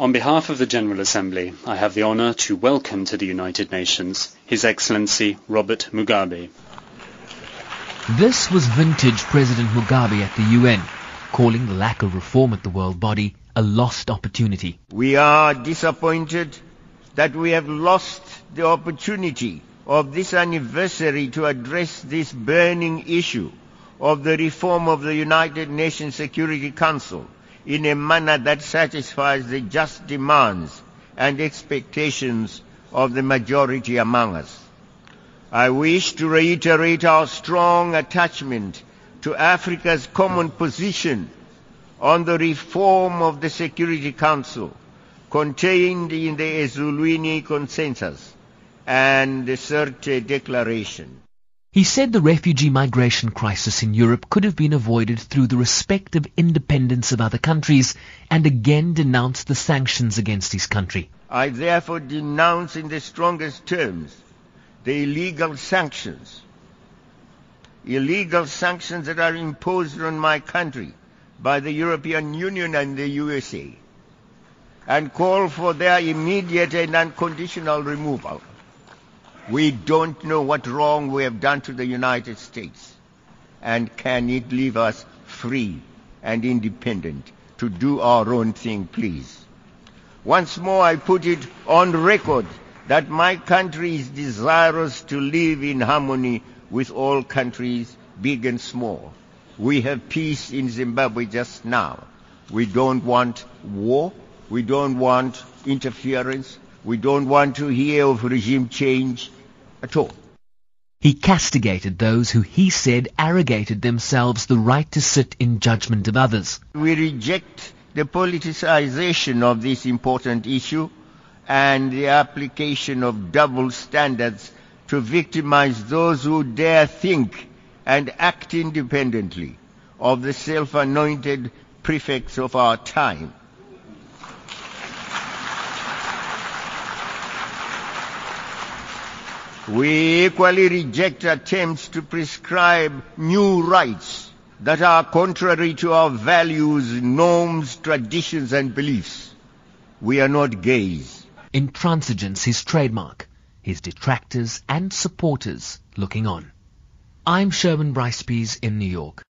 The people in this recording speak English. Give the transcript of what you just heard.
On behalf of the General Assembly, I have the honor to welcome to the United Nations His Excellency Robert Mugabe. This was vintage President Mugabe at the UN, calling the lack of reform at the world body a lost opportunity. We are disappointed that we have lost the opportunity of this anniversary to address this burning issue of the reform of the United Nations Security Council in a manner that satisfies the just demands and expectations of the majority among us. I wish to reiterate our strong attachment to Africa's common position on the reform of the Security Council contained in the Ezulwini Consensus and the Sirte Declaration. He said the refugee migration crisis in Europe could have been avoided through the respective independence of other countries and again denounced the sanctions against his country. I therefore denounce in the strongest terms the illegal sanctions, illegal sanctions that are imposed on my country by the European Union and the USA, and call for their immediate and unconditional removal. We don't know what wrong we have done to the United States. And can it leave us free and independent to do our own thing, please? Once more, I put it on record that my country is desirous to live in harmony with all countries, big and small. We have peace in Zimbabwe just now. We don't want war. We don't want interference. We don't want to hear of regime change at all. He castigated those who he said arrogated themselves the right to sit in judgment of others. We reject the politicization of this important issue and the application of double standards to victimize those who dare think and act independently of the self-anointed prefects of our time. We equally reject attempts to prescribe new rights that are contrary to our values, norms, traditions and beliefs. We are not gays. Intransigence his trademark, his detractors and supporters looking on. I'm Sherwin Bryce-Pease in New York.